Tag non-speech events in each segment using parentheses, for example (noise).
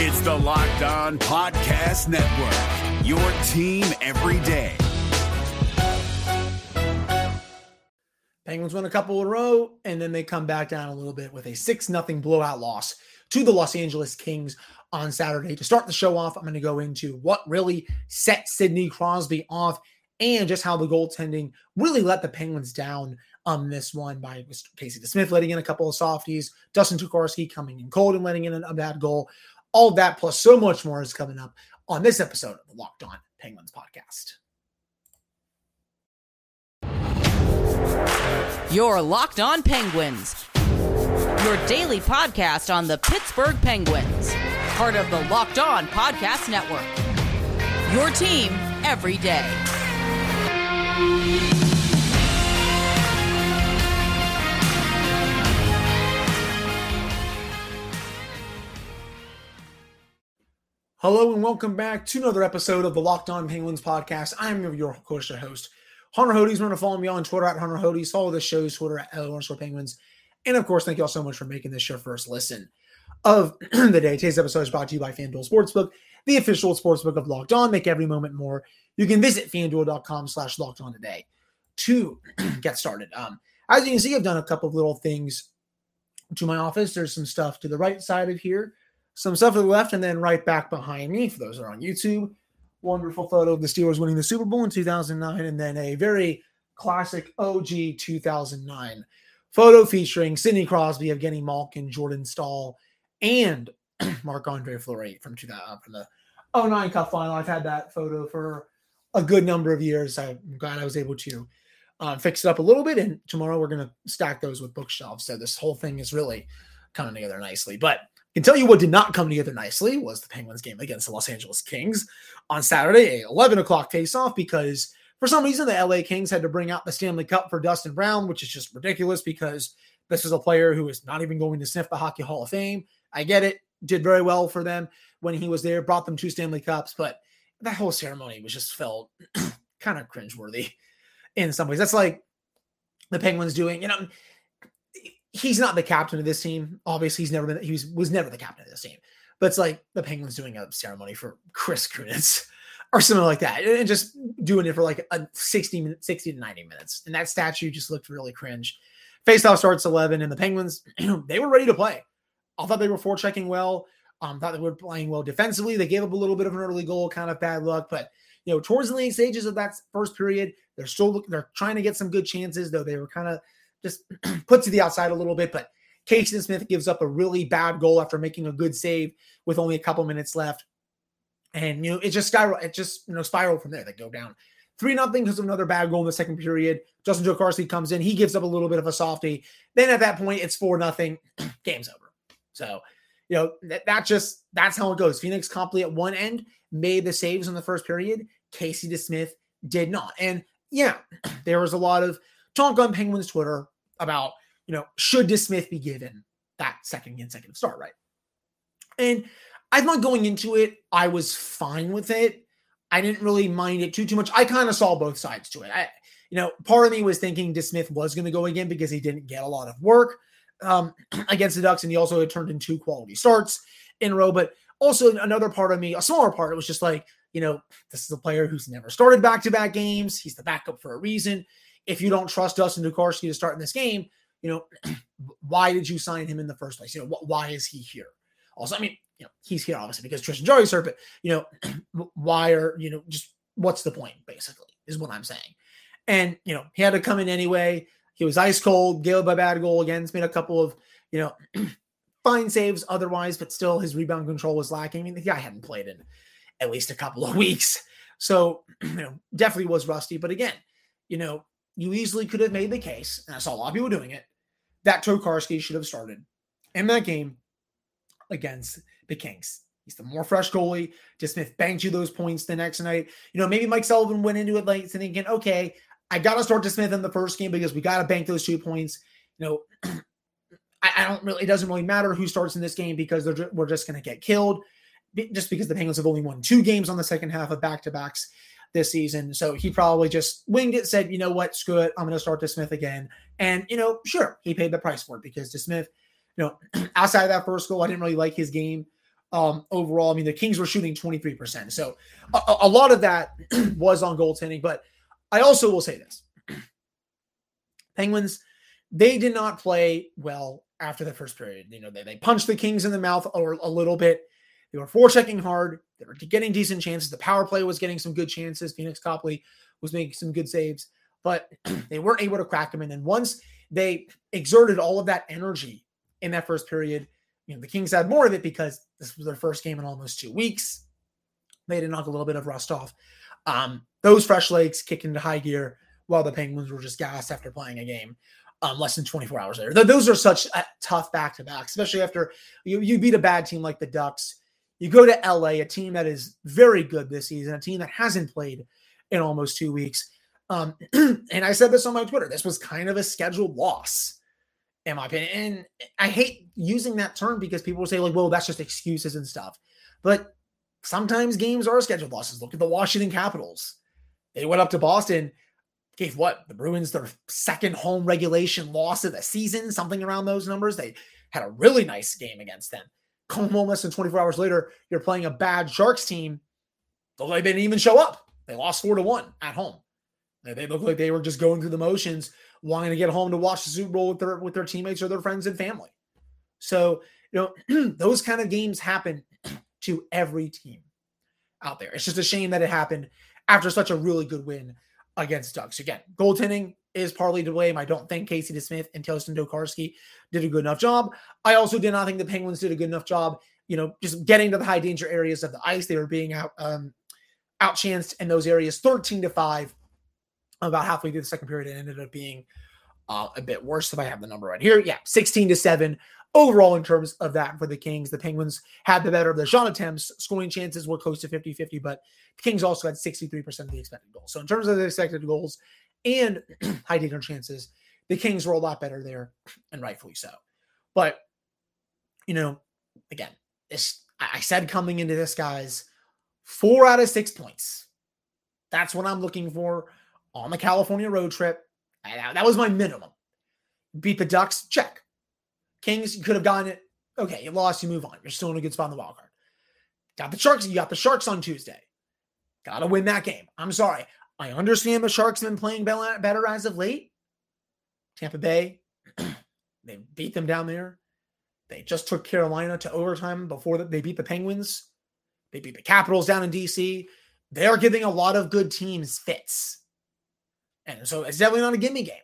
It's the Locked On Podcast Network, your team every day. Penguins win a couple in a row, and then they come back down a little bit with a 6 0 blowout loss to the Los Angeles Kings on Saturday. To start the show off, I'm going to go into what really set Sidney Crosby off and just how the goaltending really let the Penguins down on this one by Casey DeSmith letting in a couple of softies, Dustin Tokarski coming in cold and letting in a bad goal. All that plus so much more is coming up on this episode of the Locked On Penguins podcast. Your Locked On Penguins, your daily podcast on the Pittsburgh Penguins, part of the Locked On Podcast Network. Your team every day. Hello and welcome back to another episode of the Locked On Penguins podcast. I'm your course host, Hunter Hodes. Remember to follow me on Twitter at Hunter Hodes. Follow the show's Twitter at L Penguins. And of course, thank you all so much for making this your first listen of (clears throat) the day. Today's episode is brought to you by FanDuel Sportsbook, the official sportsbook of Locked On. Make every moment more. You can visit fanduel.com slash locked on today to (clears throat) get started. Um, as you can see, I've done a couple of little things to my office. There's some stuff to the right side of here some stuff to the left, and then right back behind me, for those are on YouTube, wonderful photo of the Steelers winning the Super Bowl in 2009, and then a very classic OG 2009 photo featuring Sidney Crosby, Evgeny Malkin, Jordan Staal, and (clears throat) Marc Andre Fleury from 2000 uh, from the 09 Cup final. I've had that photo for a good number of years. I'm glad I was able to uh, fix it up a little bit, and tomorrow we're going to stack those with bookshelves. So this whole thing is really coming together nicely. But can tell you what did not come together nicely was the Penguins game against the Los Angeles Kings on Saturday, a 11 o'clock face-off, because for some reason the LA Kings had to bring out the Stanley Cup for Dustin Brown, which is just ridiculous because this is a player who is not even going to sniff the Hockey Hall of Fame. I get it, did very well for them when he was there, brought them two Stanley Cups, but that whole ceremony was just felt (clears throat) kind of cringeworthy in some ways. That's like the Penguins doing, you know, he's not the captain of this team. Obviously, he's never been he was was never the captain of this team. But it's like the Penguins doing a ceremony for Chris Kunitz (laughs) or something like that, and just doing it for like a 60 minutes, 60 to 90 minutes. And that statue just looked really cringe. Faceoff starts 11, and the Penguins, (clears throat) they were ready to play. I thought they were forechecking well. Um, thought they were playing well defensively. They gave up a little bit of an early goal, kind of bad luck, but you know, towards the late stages of that first period, they're still they're trying to get some good chances, though they were kind of just (clears throat) put to the outside a little bit. But Casey Smith gives up a really bad goal after making a good save with only a couple minutes left. And you know, it just spiral, it just you know, spiral from there. They go down three nothing because of another bad goal in the second period. Dustin Tokarski comes in, he gives up a little bit of a softie. Then at that point, it's four nothing. (clears throat) Game's over. So, you know, that, that just that's how it goes. Phoenix Copley at one end made the saves in the first period. Casey DeSmith did not. And yeah, (clears throat) there was a lot of talk on Penguins Twitter about, you know, should DeSmith be given that second consecutive start, right? And I thought going into it, I was fine with it. I didn't really mind it too too much. I kind of saw both sides to it. I, you know, part of me was thinking DeSmith was going to go again because he didn't get a lot of work um, (clears throat) against the Ducks, and he also had turned in two quality starts in a row. But also another part of me, a smaller part, it was just like, you know, this is a player who's never started back to back games. He's the backup for a reason if you don't trust Dustin Tokarski to start in this game, you know, (clears throat) why did you sign him in the first place? You know, why is he here? Also, I mean, you know, he's here obviously because Tristan Jarry's hurt, but you know, (clears throat) why are you know just what's the point? Basically, is what I'm saying. And you know, he had to come in anyway. He was ice cold, up a bad goal again. He's made a couple of you know (clears throat) fine saves otherwise, but still his rebound control was lacking. I mean, the guy hadn't played in at least a couple of (laughs) weeks, so you know, definitely was rusty. But again, you know, you easily could have made the case, and I saw a lot of people doing it, that Tokarski should have started in that game against the Kings. He's the more fresh goalie. DeSmith banked you those points the next night. You know, maybe Mike Sullivan went into it late thinking, okay, I got to start DeSmith in the first game because we got to bank those two points. You know, (clears throat) I, I, don't really, it doesn't really matter who starts in this game because they're, we're just going to get killed just because the Penguins have only won two games on the second half of back to backs this season. So he probably just winged it, said, you know what, screw it. I'm going to start DeSmith again. And, you know, sure, he paid the price for it because DeSmith, you know, (clears throat) outside of that first goal, I didn't really like his game. um, overall. I mean, the Kings were shooting 23%. So a, a lot of that (clears throat) was on goaltending. But I also will say this (clears throat) Penguins, they did not play well after the first period. You know, they, they punched the Kings in the mouth a, a little bit. They were forechecking hard. They were getting decent chances. The power play was getting some good chances. Phoenix Copley was making some good saves, but (clears throat) they weren't able to crack them. And then once they exerted all of that energy in that first period, you know, the Kings had more of it because this was their first game in almost two weeks. They had to knock a little bit of rust off. Um, those fresh legs kicked into high gear while the Penguins were just gassed after playing a game um, less than 24 hours later. Those are such tough back to back, especially after you, you beat a bad team like the Ducks. You go to LA, a team that is very good this season, a team that hasn't played in almost two weeks. Um, (clears throat) and I said this on my Twitter. This was kind of a scheduled loss, in my opinion. And I hate using that term because people say, like, well, that's just excuses and stuff. But sometimes games are scheduled losses. Look at the Washington Capitals. They went up to Boston, gave what? The Bruins their second home regulation loss of the season, something around those numbers. They had a really nice game against them. Come home less than 24 hours later, you're playing a bad Sharks team. They didn't even show up. They lost four to one at home. They looked like they were just going through the motions, wanting to get home to watch the Super Bowl with their with their teammates or their friends and family. So, you know, (clears throat) those kind of games happen (clears throat) to every team out there. It's just a shame that it happened after such a really good win against Ducks. Again, goaltending is partly to blame. I don't think Casey DeSmith and Taylor Tokarski did a good enough job. I also did not think the Penguins did a good enough job, you know, just getting to the high danger areas of the ice. They were being out um outchanced in those areas 13 to 5 about halfway through the second period. It ended up being uh, a bit worse if I have the number right here. Yeah, 16 to 7 overall in terms of that for the Kings. The Penguins had the better of the shot attempts. Scoring chances were close to 50 50, but the Kings also had 63% of the expected goals. So, in terms of the expected goals and (clears throat) high danger chances, the Kings were a lot better there, (clears throat) and rightfully so. But, you know, again, this I said coming into this, guys, four out of six points. That's what I'm looking for on the California road trip. That was my minimum. Beat the Ducks, check. Kings, you could have gotten it. Okay, you lost, you move on. You're still in a good spot in the wild card. Got the Sharks. You got the Sharks on Tuesday. Got to win that game. I'm sorry. I understand the Sharks have been playing better as of late. Tampa Bay, (clears throat) they beat them down there. They just took Carolina to overtime before they beat the Penguins. They beat the Capitals down in DC. They're giving a lot of good teams fits. And so it's definitely not a gimme game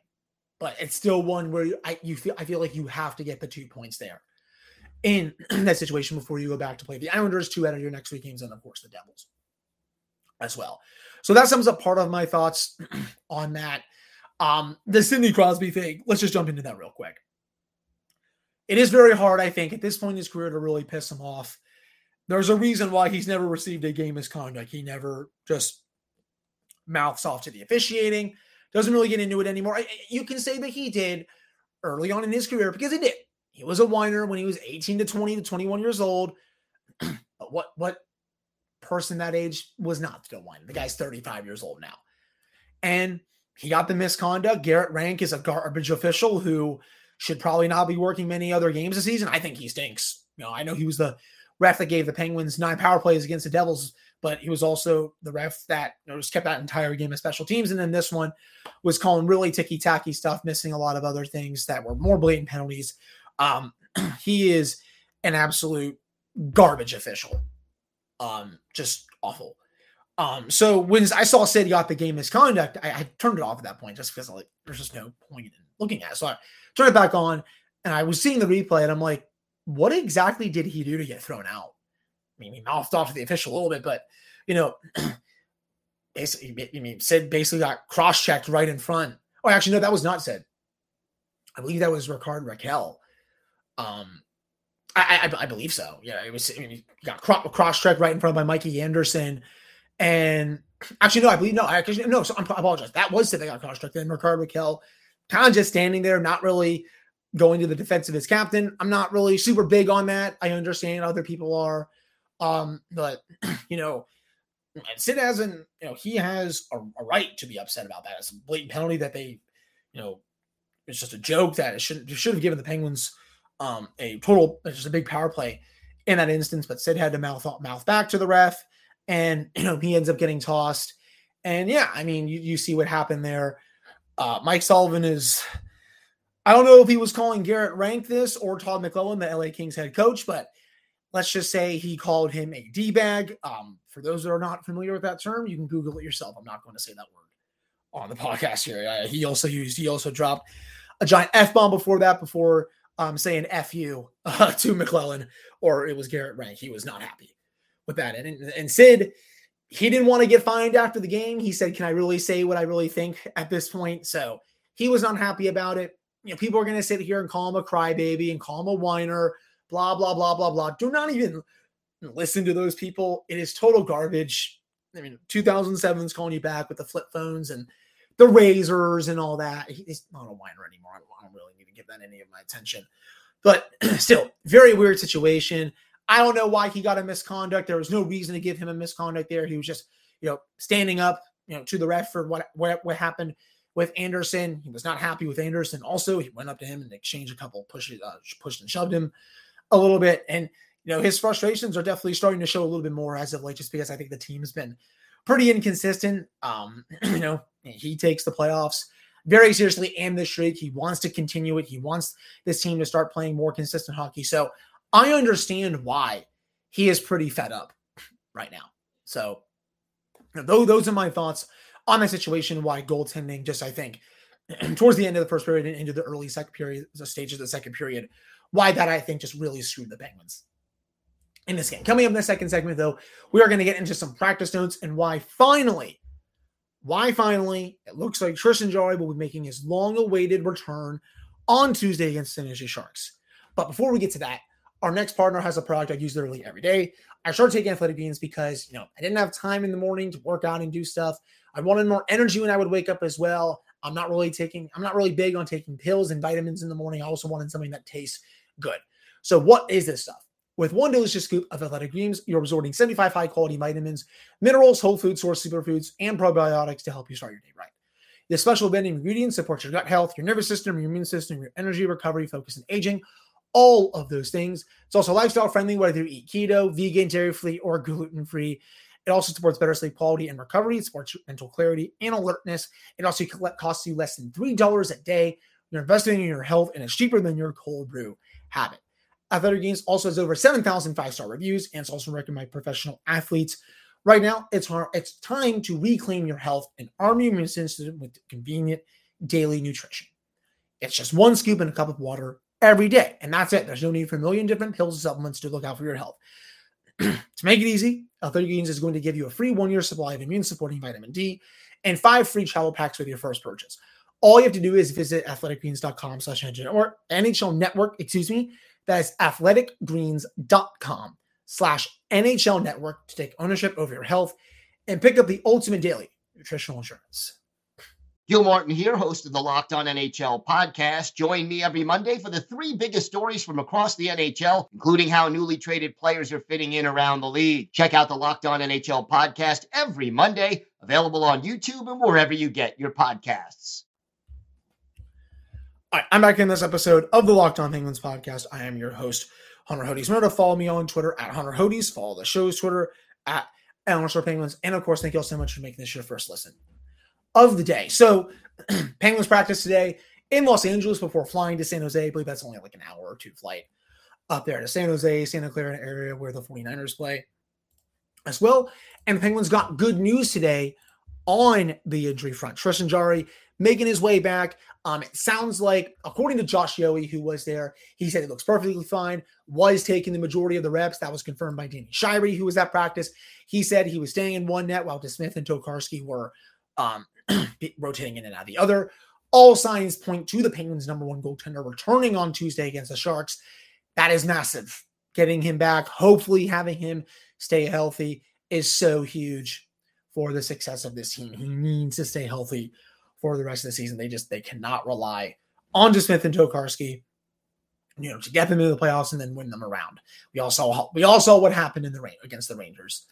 but it's still one where you, I you feel I feel like you have to get the two points there in (clears throat) that situation before you go back to play the Islanders, two out of your next three games, and of course the Devils as well. So that sums up part of my thoughts (clears throat) on that. Um, the Sidney Crosby thing. Let's just jump into that real quick. It is very hard, I think, at this point in his career to really piss him off. There's a reason why he's never received a game misconduct. He never just mouths off to the officiating doesn't really get into it anymore. You can say that he did early on in his career because he did. He was a whiner when he was 18 to 20 to 21 years old. (clears throat) but what what person that age was not still whining? The guy's 35 years old now. And he got the misconduct. Garrett Rank is a garbage official who should probably not be working many other games this season. I think he stinks. You know, I know he was the ref that gave the Penguins nine power plays against the Devils but he was also the ref that you know, just kept that entire game of special teams. And then this one was calling really ticky tacky stuff, missing a lot of other things that were more blatant penalties. Um, (clears throat) he is an absolute garbage official. Um, just awful. Um, so when I saw Sid got the game misconduct, I, I turned it off at that point just because like there's just no point in looking at it. So I turned it back on and I was seeing the replay and I'm like, what exactly did he do to get thrown out? I mean, he mouthed off to the official a little bit, but you know, (clears throat) basically, I mean, Sid basically got cross checked right in front. Oh, actually, no, that was not Sid. I believe that was Rickard Rakell. Um, I, I, I believe so. Yeah, it was. I mean, he got cross checked right in front by Mikey Anderson, and actually, no, I believe no. I actually no. So I apologize. That was Sid that got cross checked. Then Rickard Rakell, kind of just standing there, not really going to the defense of his captain. I'm not really super big on that. I understand other people are. Um, but (clears throat) you know, Sid hasn't, you know, he has a, a, right to be upset about that. It's a blatant penalty that they, you know, it's just a joke that it shouldn't should have given the Penguins um a total just a big power play in that instance, but Sid had to mouth mouth back to the ref, and (clears throat) you know he ends up getting tossed. And yeah, I mean, you, you see what happened there. Uh, Mike Sullivan is, I don't know if he was calling Garrett Rank this or Todd McLellan, the LA Kings head coach, but let's just say he called him a D bag. Um, for those that are not familiar with that term, you can Google it yourself. I'm not going to say that word on the (laughs) podcast here. Uh, he also used, he also dropped a giant F bomb before that, before um, saying F you (laughs) uh, to McLellan, or it was Garrett Rank. He was not happy with that. And, and Sid, he didn't want to get fined after the game. He said, Can I really say what I really think at this point? So he was unhappy about it. You know, people are going to sit here and call him a crybaby and call him a whiner, blah, blah, blah, blah, blah. Do not even listen to those people. It is total garbage. I mean, 2007 is calling you back with the flip phones and the razors and all that. He's not a whiner anymore. I don't, I don't really need to give that any of my attention. But (clears throat) still, very weird situation. I don't know why he got a misconduct. There was no reason to give him a misconduct there. He was just, you know, standing up, you know, to the ref for what what, what happened with Anderson. He was not happy with Anderson. Also, he went up to him and exchanged a couple pushes, uh, pushed and shoved him a little bit. And you know, his frustrations are definitely starting to show a little bit more as of late, just because I think the team's been pretty inconsistent. Um, (clears throat) you know, he takes the playoffs very seriously and this streak. He wants to continue it. He wants this team to start playing more consistent hockey. So I understand why he is pretty fed up right now. So, though those are my thoughts on the situation. Why goaltending? Just I think (clears throat) towards the end of the first period and into the early second period, stages of the second period, why that I think just really screwed the Penguins in this game. Coming up in the second segment, though, we are going to get into some practice notes and why finally, why finally, it looks like Tristan Jarry will be making his long-awaited return on Tuesday against San Jose Sharks. But before we get to that, our next partner has a product I use literally every day. I started taking athletic greens because, you know, I didn't have time in the morning to work out and do stuff. I wanted more energy when I would wake up as well. I'm not really taking, I'm not really big on taking pills and vitamins in the morning. I also wanted something that tastes good. So, what is this stuff? With one delicious scoop of athletic greens, you're absorbing 75 high quality vitamins, minerals, whole food source superfoods, and probiotics to help you start your day right. This special blending ingredients supports your gut health, your nervous system, your immune system, your energy recovery, focus, and aging all of those things. It's also lifestyle friendly, whether you eat keto, vegan, dairy free, or gluten free. It also supports better sleep quality and recovery. It supports mental clarity and alertness. It also costs you less than $3 a day. You're investing in your health and it's cheaper than your cold brew habit. Athletic Greens also has over 7,000 five star reviews and it's also recommended by professional athletes. Right now, it's hard, it's time to reclaim your health and arm your immune system with convenient daily nutrition. It's just one scoop in a cup of water every day. And that's it. There's no need for a million different pills and supplements to look out for your health. (clears throat) to make it easy, Athletic Greens is going to give you a free one year supply of immune supporting vitamin D and five free travel packs with your first purchase. All you have to do is visit athleticgreens.com slash NHL network, excuse me. That is athleticgreens.com slash NHL network to take ownership over your health and pick up the ultimate daily nutritional insurance. Gil Martin here, host of the Locked On NHL podcast. Join me every Monday for the three biggest stories from across the NHL, including how newly traded players are fitting in around the league. Check out the Locked On NHL podcast every Monday, available on YouTube and wherever you get your podcasts. Right, I'm back in this episode of the Locked On Penguins podcast. I am your host, Hunter Hodes. To follow me on Twitter at Hunter Hodes. Follow the show's Twitter at Eleanor Penguins. And of course, thank you all so much for making this your first listen of the day. So, (clears throat) Penguins practice today in Los Angeles before flying to San Jose. I believe that's only like an hour or two flight up there to San Jose, Santa Clara area where the 49ers play as well. And the Penguins got good news today on the injury front. Tristan Jarry making his way back. Um, it sounds like, according to Josh Yohe, who was there, he said it looks perfectly fine, was taking the majority of the reps. That was confirmed by Danny Shirey, who was at practice. He said he was staying in one net while DeSmith and Tokarski were um, (clears throat) rotating in and out of the other. All signs point to the Penguins' number one goaltender returning on Tuesday against the Sharks. That is massive. Getting him back, hopefully having him stay healthy is so huge for the success of this team. He needs to stay healthy for the rest of the season. They just they cannot rely on just Smith and Tokarski, you know, to get them into the playoffs and then win them around. We all saw we all saw what happened in the rain against the Rangers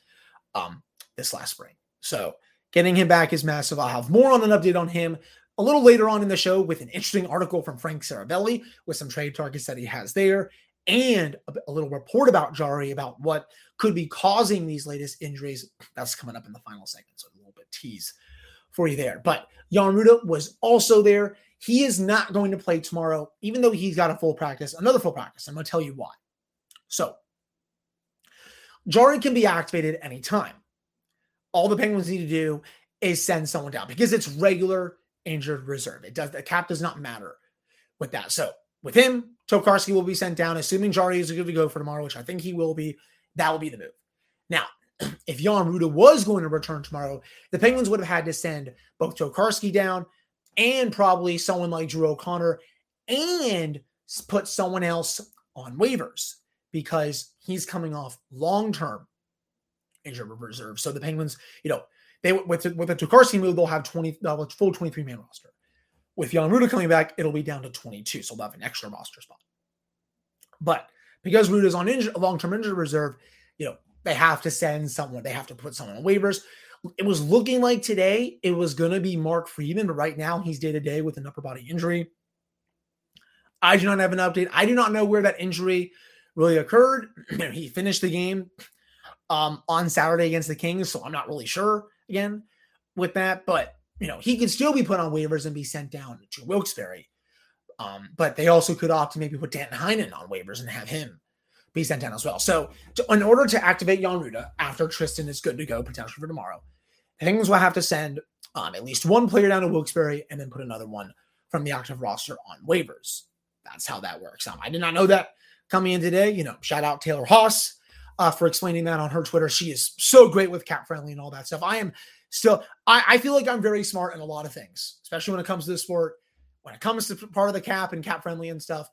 um this last spring. So Getting him back is massive. I'll have more on an update on him a little later on in the show with an interesting article from Frank Seravalli with some trade targets that he has there and a, a little report about Jarry about what could be causing these latest injuries. (clears throat) That's coming up in the final segment, so a little bit tease for you there. But Jan Rutta was also there. He is not going to play tomorrow, even though he's got a full practice, another full practice. I'm going to tell you why. So, Jarry can be activated anytime. All the Penguins need to do is send someone down because it's regular injured reserve. It does the cap does not matter with that. So with him, Tokarski will be sent down, assuming Jarry is good to go for tomorrow, which I think he will be. That will be the move. Now, (clears throat) if Jan Rutta was going to return tomorrow, the Penguins would have had to send both Tokarski down and probably someone like Drew O'Connor and put someone else on waivers because he's coming off long term injured reserve. So the Penguins, you know, they with with the Tokarski move, they'll have 20 uh, full 23 man roster. With Jan Rutta coming back, it'll be down to 22, so they'll have an extra roster spot. But because Rutta's on injured, long-term injury reserve, you know, they have to send someone, they have to put someone on waivers. It was looking like today it was going to be Mark Friedman, but right now he's day to day with an upper body injury. I do not have an update. I do not know where that injury really occurred. (clears throat) he finished the game um, on Saturday against the Kings, so I'm not really sure again with that. But you know, he can still be put on waivers and be sent down to Wilkes-Barre. Um, but they also could opt to maybe put Danton Heinen on waivers and have him be sent down as well. So, to, in order to activate Jan Rutta after Tristan is good to go potentially for tomorrow, the Penguins will have to send um, at least one player down to Wilkes-Barre and then put another one from the active roster on waivers. That's how that works. Um, I did not know that coming in today. You know, shout out Taylor Haas uh, for explaining that on her Twitter. She is so great with cap friendly and all that stuff. I am still, I, I feel like I'm very smart in a lot of things, especially when it comes to the sport. When it comes to part of the cap and cap friendly and stuff,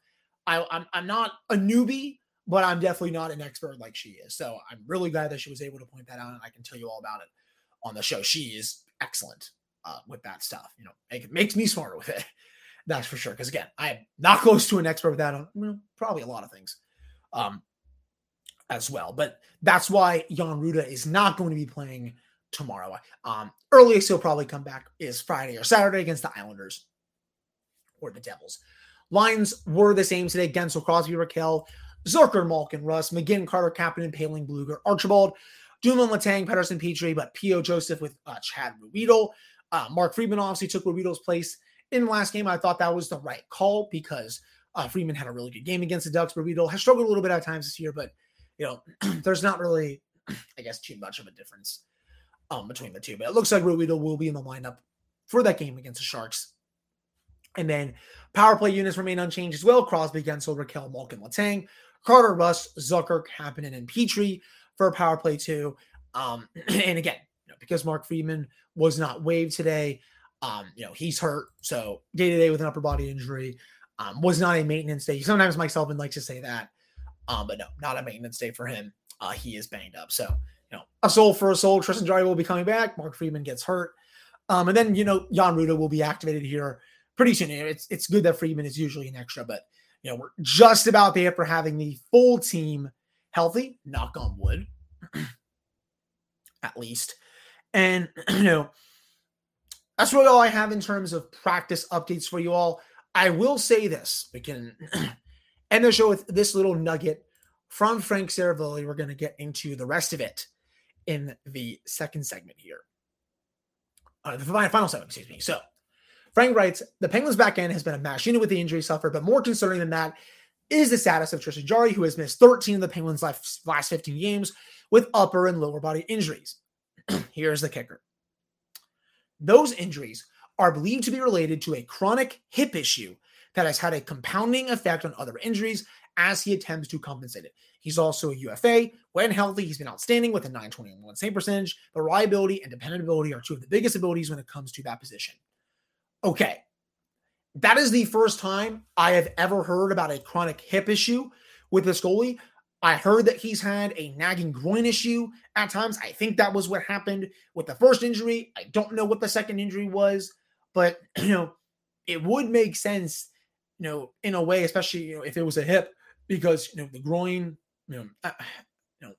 I, I'm, I'm not a newbie, but I'm definitely not an expert like she is. So I'm really glad that she was able to point that out, and I can tell you all about it on the show. She is excellent uh, with that stuff. You know, it makes me smarter with it. (laughs) That's for sure. Because again, I am not close to an expert with that on probably a lot of things um, as well. But that's why Jan Rutta is not going to be playing tomorrow. Um, earliest he'll probably come back is Friday or Saturday against the Islanders or the Devils. Lines were the same today. Guentzel, Crosby, Rakell, Zucker, Malkin, Rust, McGinn, Carter, Kapanen, Poehling, Blueger, Archibald, Dumoulin, Letang, Pettersson, Petry, but P.O. Joseph with uh, Chad Ruhwedel. Uh, Mark Friedman obviously took Ruhwedel's place in the last game. I thought that was the right call because uh, Friedman had a really good game against the Ducks. Ruhwedel has struggled a little bit at times this year, but you know, (clears throat) there's not really, (clears throat) I guess, too much of a difference um, between the two. But it looks like Ruhwedel will be in the lineup for that game against the Sharks. And then power play units remain unchanged as well. Crosby, Guentzel, Rakell, Malkin, Letang, Carter, Rust, Zucker, Kapanen, and Petry for power play two. Um, (clears throat) and again, you know, because Mark Friedman was not waived today, um, you know, he's hurt. So day to day with an upper body injury um, was not a maintenance day. Sometimes Mike Sullivan likes to say that, um, but no, not a maintenance day for him. Uh, he is banged up. So, you know, a soul for a soul. Tristan Jarry will be coming back. Mark Friedman gets hurt. Um, and then, you know, Jan Rutta will be activated here pretty soon. It's, it's good that Freeman is usually an extra, but, you know, we're just about there for having the full team healthy, knock on wood, (clears throat) at least. And, (clears throat) you know, that's really all I have in terms of practice updates for you all. I will say this: we can (clears throat) end the show with this little nugget from Frank Seravalli. We're going to get into the rest of it in the second segment here. Uh, the final segment, excuse me. So, Frank writes The Penguins' back end has been a mash unit with the injury suffered, but more concerning than that is the status of Tristan Jarry, who has missed 13 of the Penguins' last 15 games with upper and lower body injuries. (clears throat) Here's the kicker those injuries are believed to be related to a chronic hip issue that has had a compounding effect on other injuries as he attempts to compensate it. He's also a UFA. When healthy, he's been outstanding with a 921 save percentage, but reliability and dependability are two of the biggest abilities when it comes to that position. Okay. That is the first time I have ever heard about a chronic hip issue with this goalie. I heard that he's had a nagging groin issue at times. I think that was what happened with the first injury. I don't know what the second injury was, but (clears throat) you know, it would make sense, you know, in a way, especially you know if it was a hip, because you know the groin, you know, uh, you know,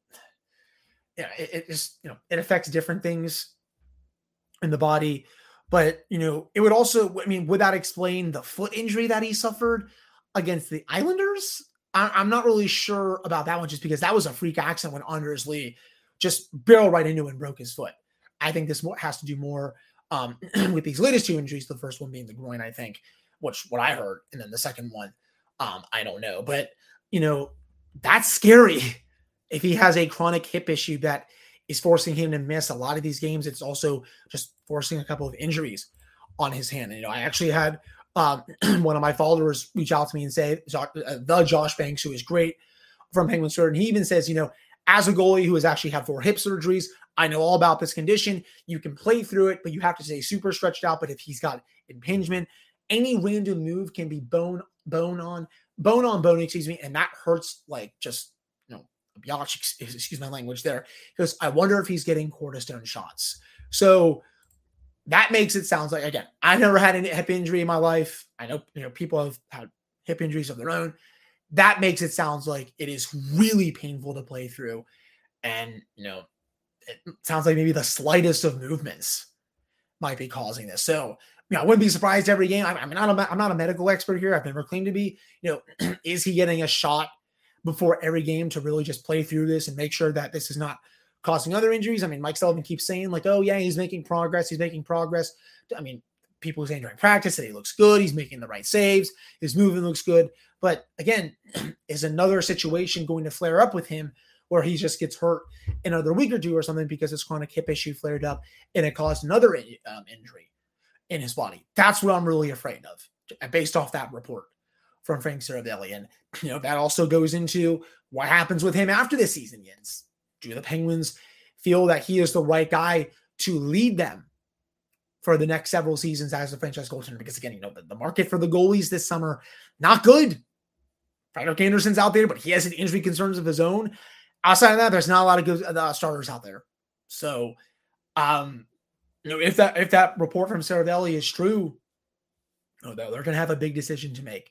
yeah, it, it just you know it affects different things in the body. But you know, it would also, I mean, would that explain the foot injury that he suffered against the Islanders? I, am not really sure about that one just because that was a freak accident when Anders Lee just barreled right into and broke his foot. I think this has to do more um, (clears throat) with these latest two injuries. The first one being the groin, I think, which what I heard, and then the second one, um, I don't know. But you know, that's scary (laughs) if he has a chronic hip issue that is forcing him to miss a lot of these games. It's also just forcing a couple of injuries on his hand. And, you know, I actually had um, (clears throat) one of my followers reach out to me and say, uh, the Josh Banks, who is great from Penguin Sword, and he even says, you know, as a goalie who has actually had four hip surgeries, I know all about this condition. You can play through it, but you have to stay super stretched out. But if he's got impingement, any random move can be bone bone on bone on bone, excuse me, and that hurts like just you know, excuse my language there. Because I wonder if he's getting cortisone shots. So that makes it sounds like again, I've never had a hip injury in my life. I know you know people have had hip injuries of their own. That makes it sounds like it is really painful to play through. And you know, it sounds like maybe the slightest of movements might be causing this. So you know, I wouldn't be surprised every game. I, am not a, I'm not a medical expert here. I've never claimed to be. You know, (clears throat) is he getting a shot before every game to really just play through this and make sure that this is not causing other injuries? I mean, Mike Sullivan keeps saying like, "Oh yeah, he's making progress. He's making progress." I mean, people saying during practice that he looks good. He's making the right saves. His movement looks good. But again, (clears throat) is another situation going to flare up with him where he just gets hurt another week or two or something because his chronic hip issue flared up and it caused another um, injury? In his body. That's what I'm really afraid of, based off that report from Frank Seravalli. And you know that also goes into what happens with him after the season ends. Do the Penguins feel that he is the right guy to lead them for the next several seasons as a franchise goaltender? Because again, you know the, the market for the goalies this summer not good. Frederik Andersen's out there, but he has an injury concerns of his own. Outside of that, there's not a lot of good uh, starters out there. So, um, you know, if that if that report from Seravalli is true, you they're, going to have a big decision to make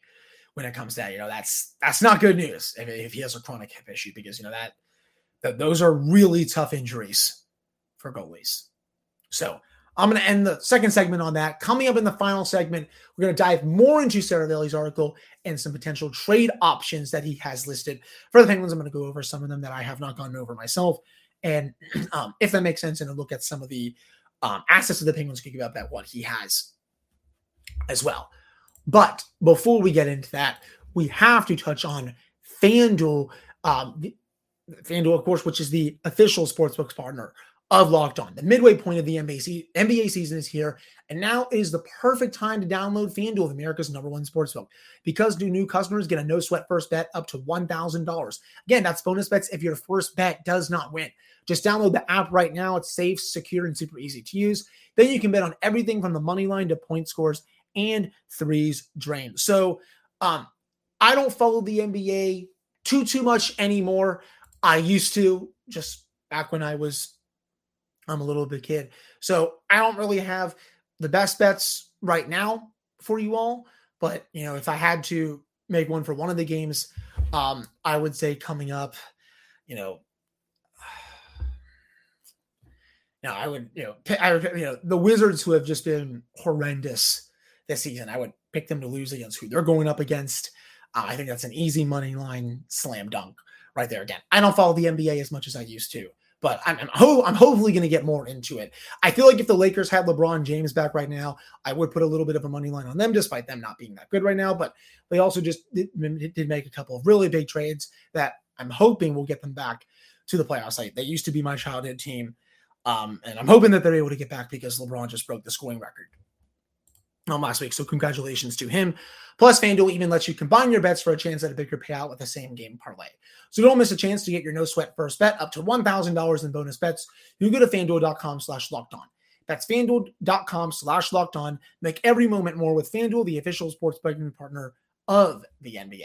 when it comes to that. You know, that's that's not good news if, if he has a chronic hip issue because you know that that those are really tough injuries for goalies. So I'm going to end the second segment on that. Coming up in the final segment, we're going to dive more into Seravalli's article and some potential trade options that he has listed for the Penguins. I'm going to go over some of them that I have not gone over myself, and (clears throat) um, if that makes sense, and look at some of the um, assets of the Penguins could give up that what he has as well. But before we get into that, we have to touch on FanDuel. Um, FanDuel, of course, which is the official sportsbooks partner of Locked On. The midway point of the NBA, season is here, and now is the perfect time to download FanDuel, America's number one sportsbook, because new customers get a no sweat first bet up to $1,000. Again, that's bonus bets if your first bet does not win. Just download the app right now. It's safe, secure, and super easy to use. Then you can bet on everything from the money line to point scores and threes drained. So um, I don't follow the NBA too too much anymore. I used to just back when I was I'm a little bit kid. So I don't really have the best bets right now for you all. But you know, if I had to make one for one of the games, um, I would say coming up, you know, (sighs) now I would, you know, I would, you know, the Wizards who have just been horrendous this season, I would pick them to lose against who they're going up against. Uh, I think that's an easy money line slam dunk right there. Again, I don't follow the NBA as much as I used to but I'm I'm, ho- I'm hopefully going to get more into it. I feel like if the Lakers had LeBron James back right now, I would put a little bit of a money line on them, despite them not being that good right now. But they also just did, did make a couple of really big trades that I'm hoping will get them back to the playoffs. Like they used to be my childhood team, um, and I'm hoping that they're able to get back because LeBron just broke the scoring record um, last week. So congratulations to him. Plus, FanDuel even lets you combine your bets for a chance at a bigger payout with the same game parlay. So don't miss a chance to get your no sweat first bet up to $1,000 in bonus bets. You go to fanduel.com slash locked on. That's fanduel.com slash locked on. Make every moment more with FanDuel, the official sports betting partner of the NBA.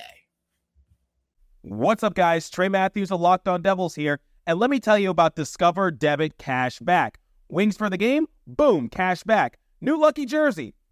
What's up, guys? Trey Matthews of Locked On Devils here. And let me tell you about Discover Debit Cash Back. Wings for the game? Boom, cash back. New lucky jersey?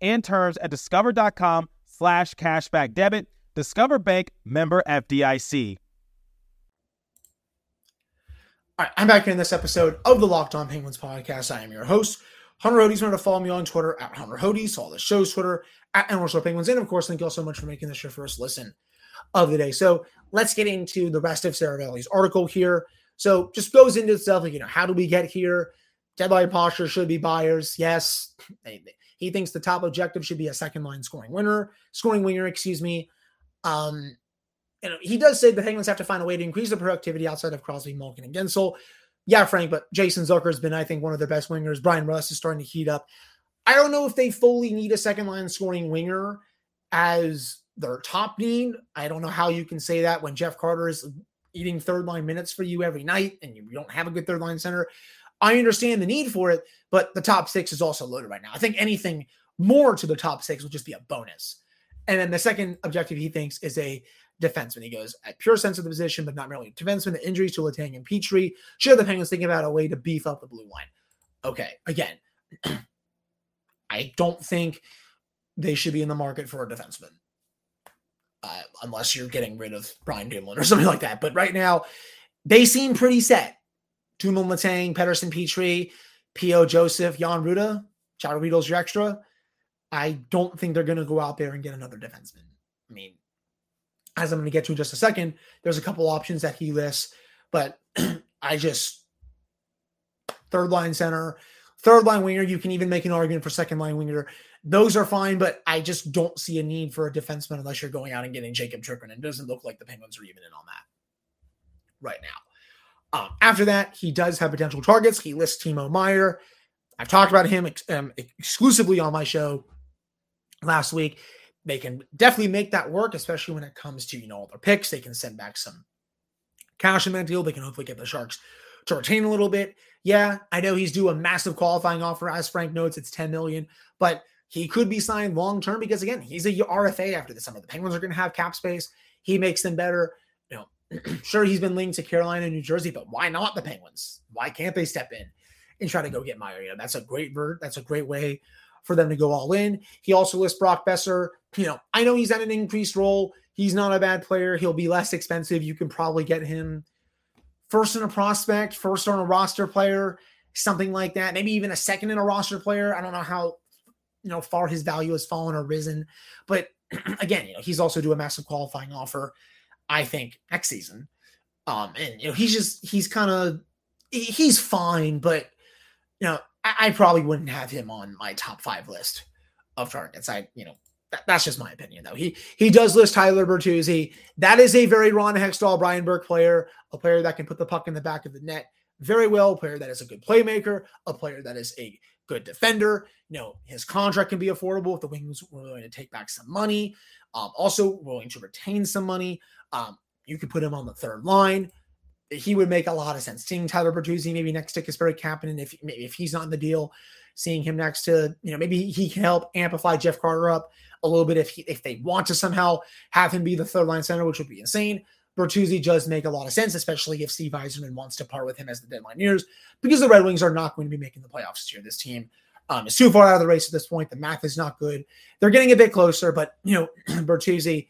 and terms at discover.com slash cashback debit. Discover Bank member FDIC. All right, I'm back in this episode of the Locked On Penguins podcast. I am your host, Hunter Hodes. Remember to follow me on Twitter at Hunter Hodes, all the show's Twitter at NRSL Penguins. And of course, thank you all so much for making this your first listen of the day. So let's get into the rest of Seravalli's article here. So just goes into itself, like, you know, how do we get here? Deadline posture should be buyers. Yes. He thinks the top objective should be a second line scoring winner, scoring winger, excuse me. Um, know, he does say the Penguins have to find a way to increase the productivity outside of Crosby, Malkin, and Guentzel. Yeah, Frank, but Jason Zucker has been, I think, one of their best wingers. Bryan Rust is starting to heat up. I don't know if they fully need a second line scoring winger as their top need. I don't know how you can say that when Jeff Carter is eating third line minutes for you every night and you don't have a good third line center. I understand the need for it, but the top six is also loaded right now. I think anything more to the top six will just be a bonus. And then the second objective he thinks is a defenseman. He goes at pure sense of the position, but not merely defenseman. The injuries to Letang and Petry show the Penguins thinking about a way to beef up the blue line. Okay, again, (clears throat) I don't think they should be in the market for a defenseman. Uh, unless you're getting rid of Brian Dumoulin or something like that. But right now, they seem pretty set. Dumoulin, Letang, Pettersson Petry, P.O. Joseph, Jan Rutta, Chad Ruhwedel's your extra. I don't think they're going to go out there and get another defenseman. I mean, as I'm going to get to in just a second, there's a couple options that he lists, but (clears throat) I just third line center, third line winger. You can even make an argument for second line winger. Those are fine, but I just don't see a need for a defenseman unless you're going out and getting Jacob. And it doesn't look like the Penguins are even in on that right now. Um, after that, he does have potential targets. He lists Timo Meier. I've talked about him ex- um, exclusively on my show last week. They can definitely make that work, especially when it comes to, you know, all their picks. They can send back some cash in that deal. They can hopefully get the Sharks to retain a little bit. Yeah, I know he's due a massive qualifying offer. As Frank notes, it's 10 million, but he could be signed long term because again, he's a RFA after the summer. The Penguins are going to have cap space. He makes them better. Sure he's been linked to Carolina and New Jersey, but why not the Penguins? Why can't they step in and try to go get Meier? You know, that's a great vert. That's a great way for them to go all in. He also lists Brock Boeser. You know, I know he's at an increased role. He's not a bad player. He'll be less expensive. You can probably get him first in a prospect, first on a roster player, something like that. Maybe even a second in a roster player. I don't know how you know far his value has fallen or risen, but (clears throat) again, you know, he's also due a massive qualifying offer. I think next season. Um, and you know, he's just he's kind of he's fine, but you know, I, I, probably wouldn't have him on my top five list of targets. I, you know, that, that's just my opinion, though. He he does list Tyler Bertuzzi. That is a very Ron Hextall, Brian Burke player, a player that can put the puck in the back of the net very well, a player that is a good playmaker, a player that is a good defender. You know, his contract can be affordable if the Wings were willing to take back some money. Um, also willing to retain some money. Um, you could put him on the third line he would make a lot of sense. Seeing Tyler Bertuzzi maybe next to Kasperi Kapanen, if maybe if he's not in the deal, seeing him next to you know maybe he can help amplify Jeff Carter up a little bit if he, if they want to somehow have him be the third line center, which would be insane. Bertuzzi does make a lot of sense, especially if Steve Yzerman wants to part with him as the deadline nears, because the Red Wings are not going to be making the playoffs year. This team um, is too far out of the race at this point. The math is not good. They're getting a bit closer, but you know (clears throat) Bertuzzi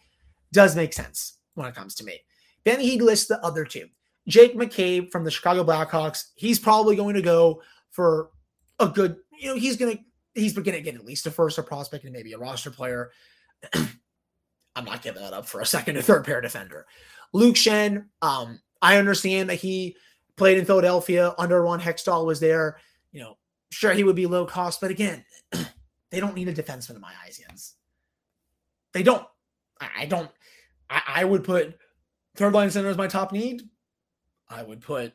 does make sense when it comes to me. Then he lists the other two. Jake McCabe from the Chicago Blackhawks, he's probably going to go for a good, you know, he's to, he's to get at least a first a prospect and maybe a roster player. (clears throat) I'm not giving that up for a second or third pair defender. Luke Schenn, um, I understand that he played in Philadelphia under Ron Hextall was there. You know, sure he would be low cost, but again, (clears throat) they don't need a defenseman in my eyes, Jens. They don't. I, don't. I, I would put third line center as my top need. I would put,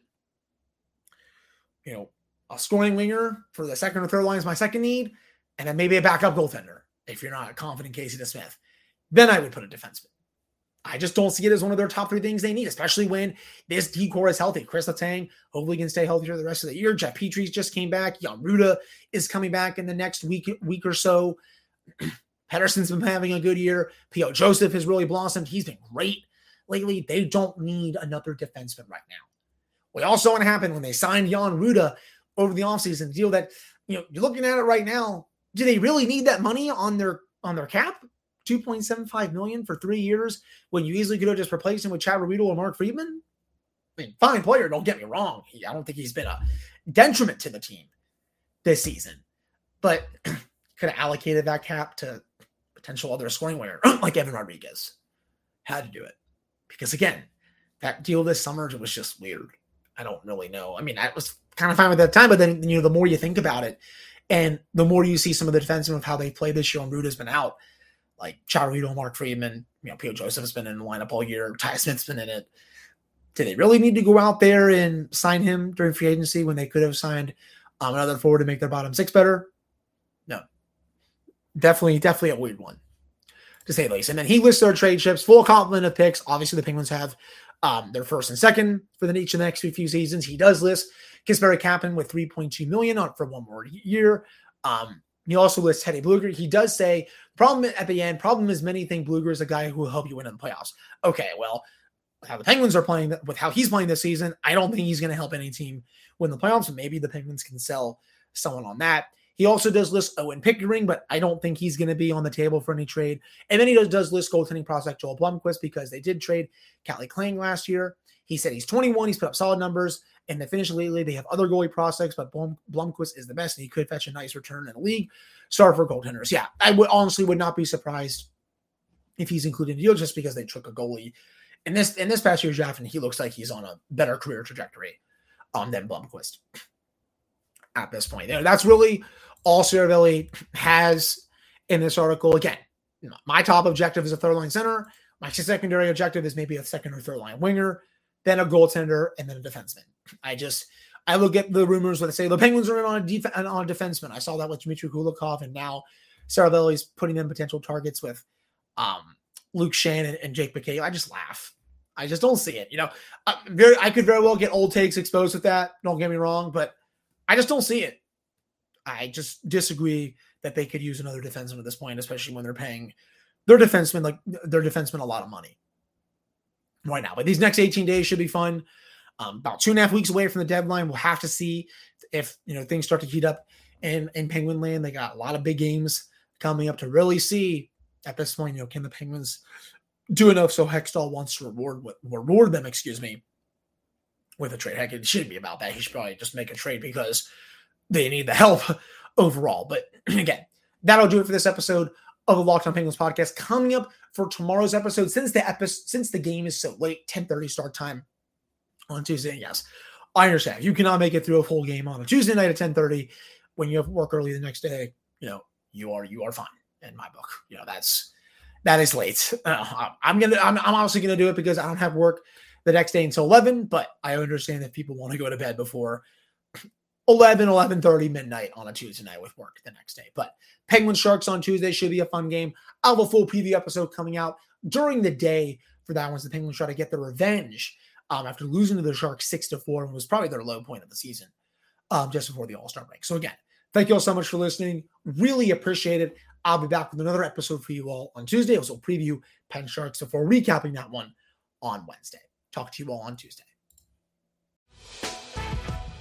you know, a scoring winger for the second or third line is my second need, and then maybe a backup goaltender if you're not confident Casey DeSmith. Then I would put a defenseman. I just don't see it as one of their top three things they need, especially when this D corps is healthy. Chris Letang hopefully can stay healthy for the rest of the year. Jeff Petry's just came back. Jan Rutta is coming back in the next week week or so. (clears throat) Pettersson's been having a good year. P.O. Joseph has really blossomed. He's been great lately, they don't need another defenseman right now. We also want to happen when they signed Jan Rutta over the offseason deal that, you know, you're looking at it right now. Do they really need that money on their on their cap? 2.75 million for three years when you easily could have just replaced him with Chad Ruhwedel or Mark Friedman? I mean, fine player, don't get me wrong. He, I don't think he's been a detriment to the team this season, but (clears throat) could have allocated that cap to potential other scoring winner (clears throat) like Evan Rodrigues. Had to do it because again, that deal this summer was just weird. I don't really know. I mean, I was kind of fine with that time, but then you know, the more you think about it, and the more you see some of the defensemen of how they play this year, and Root has been out, like Charito, Mark Friedman, you know, P.O. Joseph's been in the lineup all year, Ty Smith's been in it. Do they really need to go out there and sign him during free agency when they could have signed um, another forward to make their bottom six better? No. Definitely, definitely a weird one to say the least. And then he lists their trade chips, full complement of picks. Obviously, the Penguins have um, their first and second for the each of the next few seasons. He does list Kasperi Kapanen with 3.2 million on for one more year. Um, he also lists Teddy Blueger. He does say problem at the end. Problem is many think Blueger is a guy who will help you win in the playoffs. Okay, well, how the Penguins are playing with how he's playing this season, I don't think he's going to help any team win the playoffs. Maybe the Penguins can sell someone on that. He also does list Owen Pickering, but I don't think he's going to be on the table for any trade. And then he does, does list goaltending prospect Joel Blomqvist because they did trade Calle Clang last year. He said he's 21. He's put up solid numbers. And the finished lately. They have other goalie prospects, but Blom, Blomqvist is the best, and he could fetch a nice return in the league. Star for goaltenders. Yeah, I would honestly would not be surprised if he's included in the deal just because they took a goalie in this in this past year's draft, and he looks like he's on a better career trajectory um, than Blomqvist at this point. That's really all Seravalli has in this article. Again, my top objective is a third line center. My secondary objective is maybe a second or third line winger, then a goaltender, and then a defenseman. I just I look at the rumors where they say the Penguins are in on a def- on a defenseman. I saw that with Dmitry Kulikov, and now Seravalli's putting in potential targets with um, Luke Schenn and, Jake McCabe. I just laugh. I just don't see it. You know, I, very, I could very well get old takes exposed with that. Don't get me wrong, but I just don't see it. I just disagree that they could use another defenseman at this point, especially when they're paying their defenseman like their defenseman a lot of money right now. But these next 18 days should be fun. Um, about two and a half weeks away from the deadline, we'll have to see if you know things start to heat up in in Penguin Land. They got a lot of big games coming up to really see at this point. You know, can the Penguins do enough so Hextall wants to reward reward them? Excuse me, with a trade. Heck, it shouldn't be about that. He should probably just make a trade because they need the help (laughs) overall. But (clears throat) again, that'll do it for this episode of the Locked On Penguins podcast. Coming up for tomorrow's episode, since the episode, since the game is so late, 10:30 start time on Tuesday. Yes, I understand. You cannot make it through a full game on a Tuesday night at 10:30 when you have work early the next day. You know, you are you are fine in my book. You know, that's that is late. (laughs) Uh, I'm gonna I'm, I'm obviously gonna do it because I don't have work the next day until 11, but I understand that people want to go to bed before 11, 11 30 midnight on a Tuesday night with work the next day. But Penguin Sharks on Tuesday should be a fun game. I'll have a full preview episode coming out during the day for that once the Penguins try to get their revenge um, after losing to the Sharks six to four and was probably their low point of the season um, just before the All Star break. So again, thank you all so much for listening. Really appreciate it. I'll be back with another episode for you all on Tuesday. Also preview Penn Sharks before recapping that one on Wednesday. Talk to you all on Tuesday.